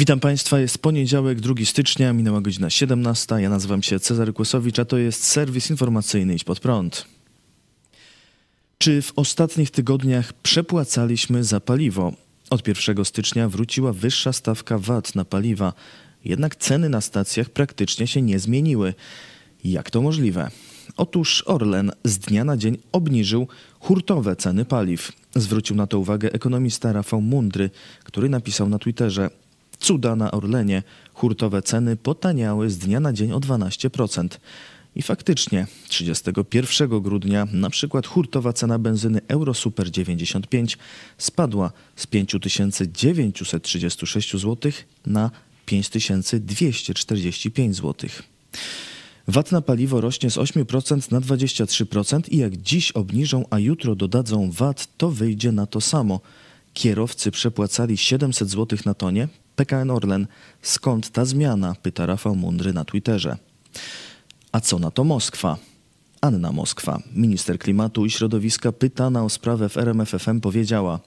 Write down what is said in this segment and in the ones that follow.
Witam Państwa, jest poniedziałek, 2 stycznia, minęła godzina 17. Ja nazywam się Cezary Kłosowicz, a to jest serwis informacyjny Idź Pod Prąd. Czy w ostatnich tygodniach przepłacaliśmy za paliwo? Od 1 stycznia wróciła wyższa stawka VAT na paliwa, jednak ceny na stacjach praktycznie się nie zmieniły. Jak to możliwe? Otóż Orlen z dnia na dzień obniżył hurtowe ceny paliw. Zwrócił na to uwagę ekonomista Rafał Mundry, który napisał na Twitterze: Cuda na Orlenie. Hurtowe ceny potaniały z dnia na dzień o 12%. I faktycznie 31 grudnia na przykład hurtowa cena benzyny Eurosuper 95 spadła z 5936 zł na 5245 zł. VAT na paliwo rośnie z 8% na 23% i jak dziś obniżą, a jutro dodadzą VAT, to wyjdzie na to samo. Kierowcy przepłacali 700 zł na tonie, PKN Orlen. Skąd ta zmiana? Pyta Rafał Mundry na Twitterze. A co na to Moskwa? Anna Moskwa, minister klimatu i środowiska, pytana o sprawę w RMFFM, powiedziała: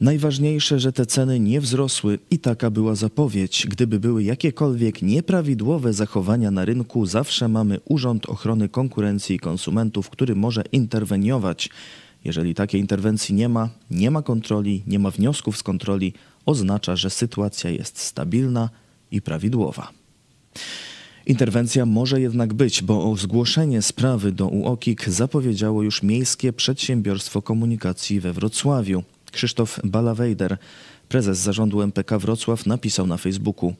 Najważniejsze, że te ceny nie wzrosły i taka była zapowiedź. Gdyby były jakiekolwiek nieprawidłowe zachowania na rynku, zawsze mamy Urząd Ochrony Konkurencji i Konsumentów, który może interweniować. Jeżeli takiej interwencji nie ma, nie ma kontroli, nie ma wniosków z kontroli, oznacza, że sytuacja jest stabilna i prawidłowa. Interwencja może jednak być, bo zgłoszenie sprawy do UOKiK zapowiedziało już Miejskie Przedsiębiorstwo Komunikacji we Wrocławiu. Krzysztof Balawejder, prezes zarządu MPK Wrocław, napisał na Facebooku: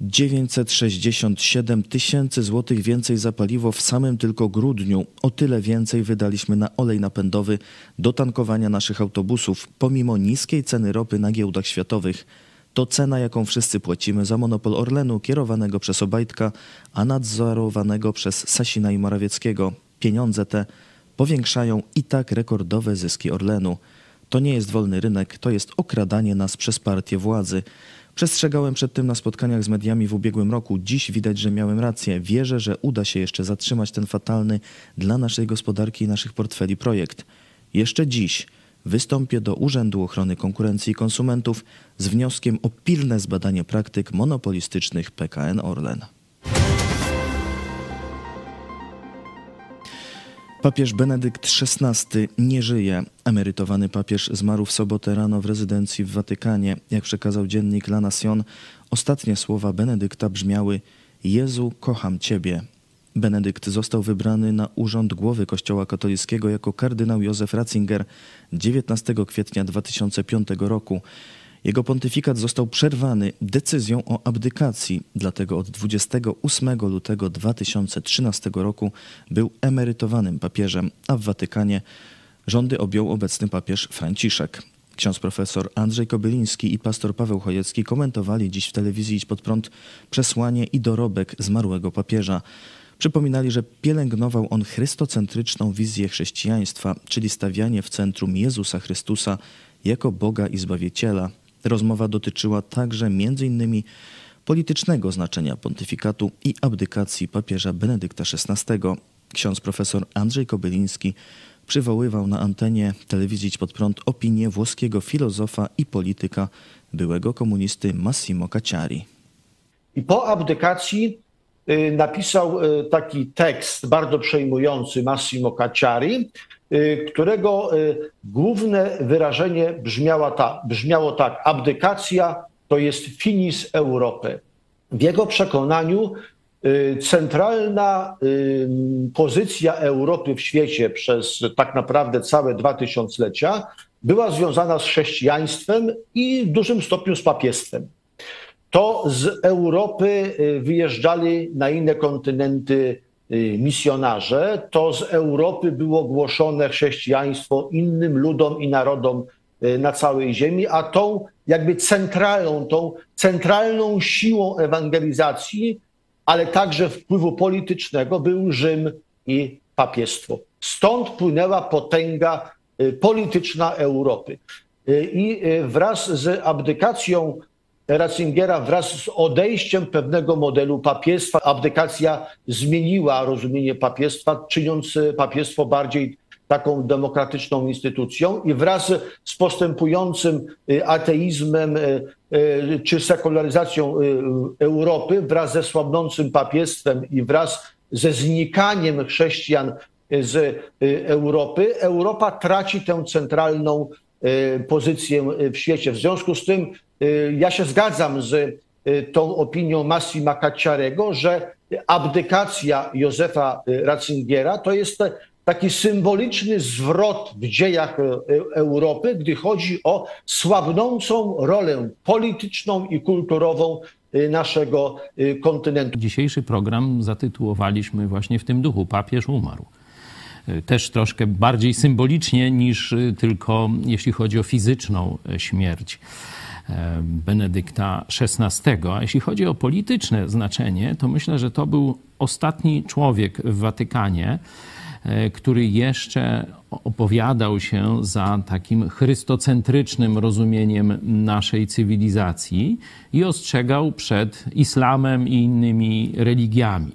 967 tysięcy złotych więcej za paliwo w samym tylko grudniu. O tyle więcej wydaliśmy na olej napędowy do tankowania naszych autobusów, pomimo niskiej ceny ropy na giełdach światowych. To cena, jaką wszyscy płacimy za monopol Orlenu kierowanego przez Obajtka, a nadzorowanego przez Sasina i Morawieckiego. Pieniądze te powiększają i tak rekordowe zyski Orlenu. To nie jest wolny rynek, to jest okradanie nas przez partię władzy. Przestrzegałem przed tym na spotkaniach z mediami w ubiegłym roku. Dziś widać, że miałem rację. Wierzę, że uda się jeszcze zatrzymać ten fatalny dla naszej gospodarki i naszych portfeli projekt. Jeszcze dziś wystąpię do Urzędu Ochrony Konkurencji i Konsumentów z wnioskiem o pilne zbadanie praktyk monopolistycznych PKN Orlen. Papież Benedykt XVI nie żyje. Emerytowany papież zmarł w sobotę rano w rezydencji w Watykanie. Jak przekazał dziennik La Nation, ostatnie słowa Benedykta brzmiały: Jezu, kocham Ciebie. Benedykt został wybrany na urząd głowy Kościoła katolickiego jako kardynał Józef Ratzinger 19 kwietnia 2005 roku. Jego pontyfikat został przerwany decyzją o abdykacji, dlatego od 28 lutego 2013 roku był emerytowanym papieżem, a w Watykanie rządy objął obecny papież Franciszek. Ksiądz profesor Andrzej Kobyliński i pastor Paweł Chojecki komentowali dziś w telewizji Idź Pod Prąd przesłanie i dorobek zmarłego papieża. Przypominali, że pielęgnował on chrystocentryczną wizję chrześcijaństwa, czyli stawianie w centrum Jezusa Chrystusa jako Boga i Zbawiciela. Rozmowa dotyczyła także m.in. politycznego znaczenia pontyfikatu i abdykacji papieża Benedykta XVI. Ksiądz profesor Andrzej Kobyliński przywoływał na antenie telewizji Pod Prąd opinię włoskiego filozofa i polityka, byłego komunisty Massimo Cacciari. I po abdykacji Y, napisał y, taki tekst bardzo przejmujący Massimo Cacciari, którego główne wyrażenie brzmiało tak, brzmiało tak: abdykacja to jest finis Europy. W jego przekonaniu centralna pozycja Europy w świecie przez tak naprawdę całe dwa tysiąclecia była związana z chrześcijaństwem i w dużym stopniu z papiestwem to z Europy y, wyjeżdżali na inne kontynenty y, misjonarze, to z Europy było głoszone chrześcijaństwo innym ludom i narodom y, na całej ziemi, a tą jakby centralną, tą centralną siłą ewangelizacji, ale także wpływu politycznego był Rzym i papiestwo. Stąd płynęła potęga polityczna Europy. I wraz z abdykacją Ratzingera wraz z odejściem pewnego modelu papiestwa, abdykacja zmieniła rozumienie papiestwa, czyniąc papiestwo bardziej taką demokratyczną instytucją i wraz z postępującym ateizmem czy sekularyzacją Europy, wraz ze słabnącym papiestwem i wraz ze znikaniem chrześcijan z Europy, Europa traci tę centralną pozycję w świecie. W związku z tym ja się zgadzam z tą opinią Massima Cacciarego, że abdykacja Józefa Ratzingiera to jest taki symboliczny zwrot w dziejach Europy, gdy chodzi o słabnącą rolę polityczną i kulturową naszego kontynentu. Dzisiejszy program zatytułowaliśmy właśnie w tym duchu Papież umarł też troszkę bardziej symbolicznie niż tylko jeśli chodzi o fizyczną śmierć. Benedykta XVI. A jeśli chodzi o polityczne znaczenie, to myślę, że to był ostatni człowiek w Watykanie, e, który jeszcze opowiadał się za takim chrystocentrycznym rozumieniem naszej cywilizacji i ostrzegał przed islamem i innymi religiami.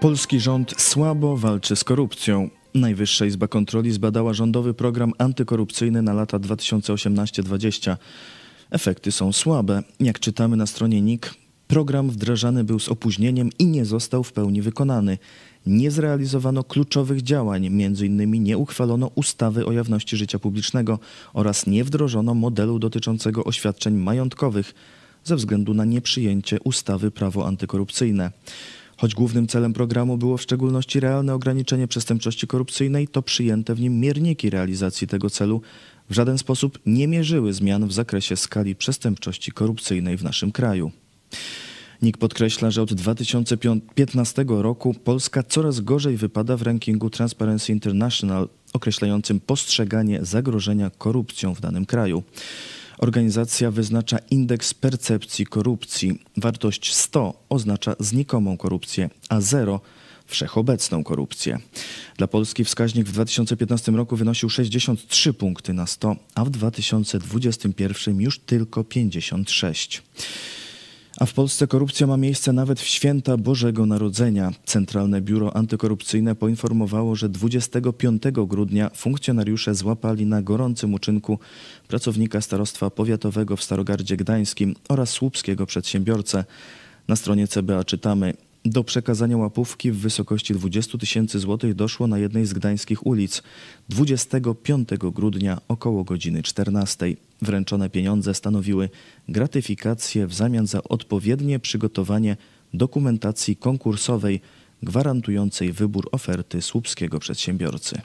Polski rząd słabo walczy z korupcją. Najwyższa Izba Kontroli zbadała rządowy program antykorupcyjny na lata 2018-2020. Efekty są słabe. Jak czytamy na stronie NIK, program wdrażany był z opóźnieniem i nie został w pełni wykonany. Nie zrealizowano kluczowych działań, m.in. nie uchwalono ustawy o jawności życia publicznego oraz nie wdrożono modelu dotyczącego oświadczeń majątkowych ze względu na nieprzyjęcie ustawy prawo antykorupcyjne. Choć głównym celem programu było w szczególności realne ograniczenie przestępczości korupcyjnej, to przyjęte w nim mierniki realizacji tego celu w żaden sposób nie mierzyły zmian w zakresie skali przestępczości korupcyjnej w naszym kraju. NIK podkreśla, że od 2015 roku Polska coraz gorzej wypada w rankingu Transparency International określającym postrzeganie zagrożenia korupcją w danym kraju. Organizacja wyznacza indeks percepcji korupcji. Wartość 100 oznacza znikomą korupcję, a 0 wszechobecną korupcję. Dla Polski wskaźnik w 2015 roku wynosił 63 punkty na 100, a w 2021 już tylko 56. A w Polsce korupcja ma miejsce nawet w święta Bożego Narodzenia. Centralne Biuro Antykorupcyjne poinformowało, że 25 grudnia funkcjonariusze złapali na gorącym uczynku pracownika Starostwa Powiatowego w Starogardzie Gdańskim oraz słupskiego przedsiębiorcę. Na stronie CBA czytamy: do przekazania łapówki w wysokości 20 tysięcy złotych doszło na jednej z gdańskich ulic 25 grudnia około godziny 14. Wręczone pieniądze stanowiły gratyfikację w zamian za odpowiednie przygotowanie dokumentacji konkursowej gwarantującej wybór oferty słupskiego przedsiębiorcy.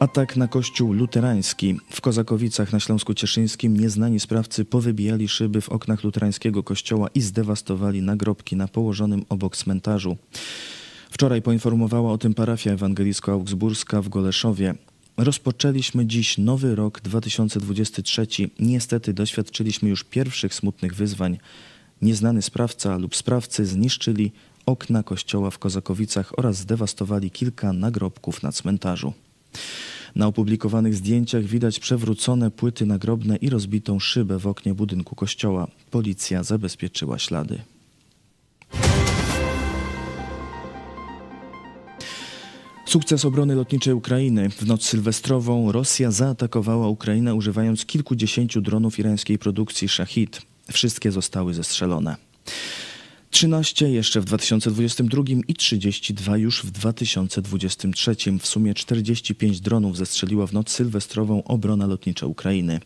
Atak na kościół luterański. W Kozakowicach na Śląsku Cieszyńskim nieznani sprawcy powybijali szyby w oknach luterańskiego kościoła i zdewastowali nagrobki na położonym obok cmentarzu. Wczoraj poinformowała o tym parafia ewangelicko-augsburska w Goleszowie. Rozpoczęliśmy dziś nowy rok 2023. Niestety doświadczyliśmy już pierwszych smutnych wyzwań. Nieznany sprawca lub sprawcy zniszczyli okna kościoła w Kozakowicach oraz zdewastowali kilka nagrobków na cmentarzu. Na opublikowanych zdjęciach widać przewrócone płyty nagrobne i rozbitą szybę w oknie budynku kościoła. Policja zabezpieczyła ślady. Sukces obrony lotniczej Ukrainy. W noc sylwestrową Rosja zaatakowała Ukrainę używając kilkudziesięciu dronów irańskiej produkcji Shahid. Wszystkie zostały zestrzelone. 13 jeszcze w 2022 i 32 już w 2023. W sumie 45 dronów zestrzeliła w noc sylwestrową obrona lotnicza Ukrainy.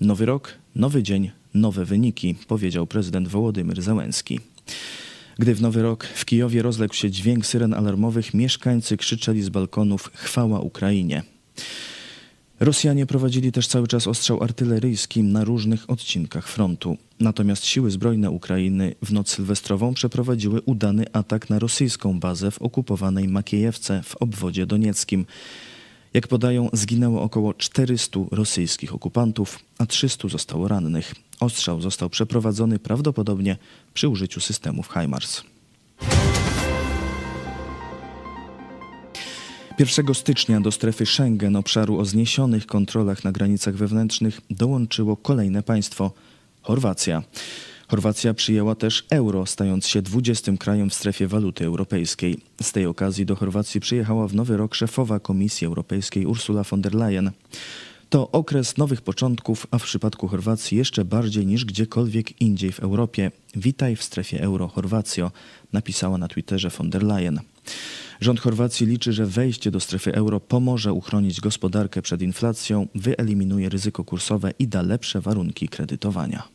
Nowy rok, nowy dzień, nowe wyniki, powiedział prezydent Wołodymyr Załęski. Gdy w nowy rok w Kijowie rozległ się dźwięk syren alarmowych, mieszkańcy krzyczeli z balkonów chwała Ukrainie. Rosjanie prowadzili też cały czas ostrzał artyleryjski na różnych odcinkach frontu. Natomiast siły zbrojne Ukrainy w noc sylwestrową przeprowadziły udany atak na rosyjską bazę w okupowanej Makiejewce w obwodzie donieckim. Jak podają, zginęło około 400 rosyjskich okupantów, a 300 zostało rannych. Ostrzał został przeprowadzony prawdopodobnie przy użyciu systemów HIMARS. 1 stycznia do strefy Schengen, obszaru o zniesionych kontrolach na granicach wewnętrznych, dołączyło kolejne państwo Chorwacja. Chorwacja przyjęła też euro, stając się 20 krajem w strefie waluty europejskiej. Z tej okazji do Chorwacji przyjechała w nowy rok szefowa Komisji Europejskiej Ursula von der Leyen. To okres nowych początków, a w przypadku Chorwacji jeszcze bardziej niż gdziekolwiek indziej w Europie. Witaj w strefie euro, Chorwacjo, napisała na Twitterze von der Leyen. Rząd Chorwacji liczy, że wejście do strefy euro pomoże uchronić gospodarkę przed inflacją, wyeliminuje ryzyko kursowe i da lepsze warunki kredytowania.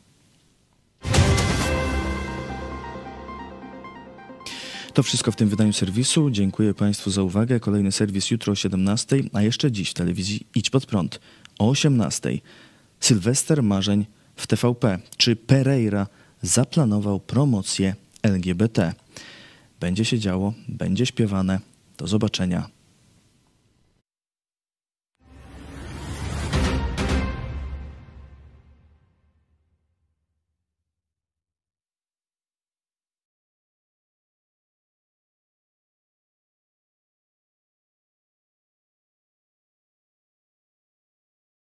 To wszystko w tym wydaniu serwisu. Dziękuję Państwu za uwagę. Kolejny serwis jutro o 17, a jeszcze dziś w telewizji Idź Pod Prąd o 18. Sylwester marzeń w TVP. Czy Pereira zaplanował promocję LGBT? Będzie się działo, będzie śpiewane. Do zobaczenia.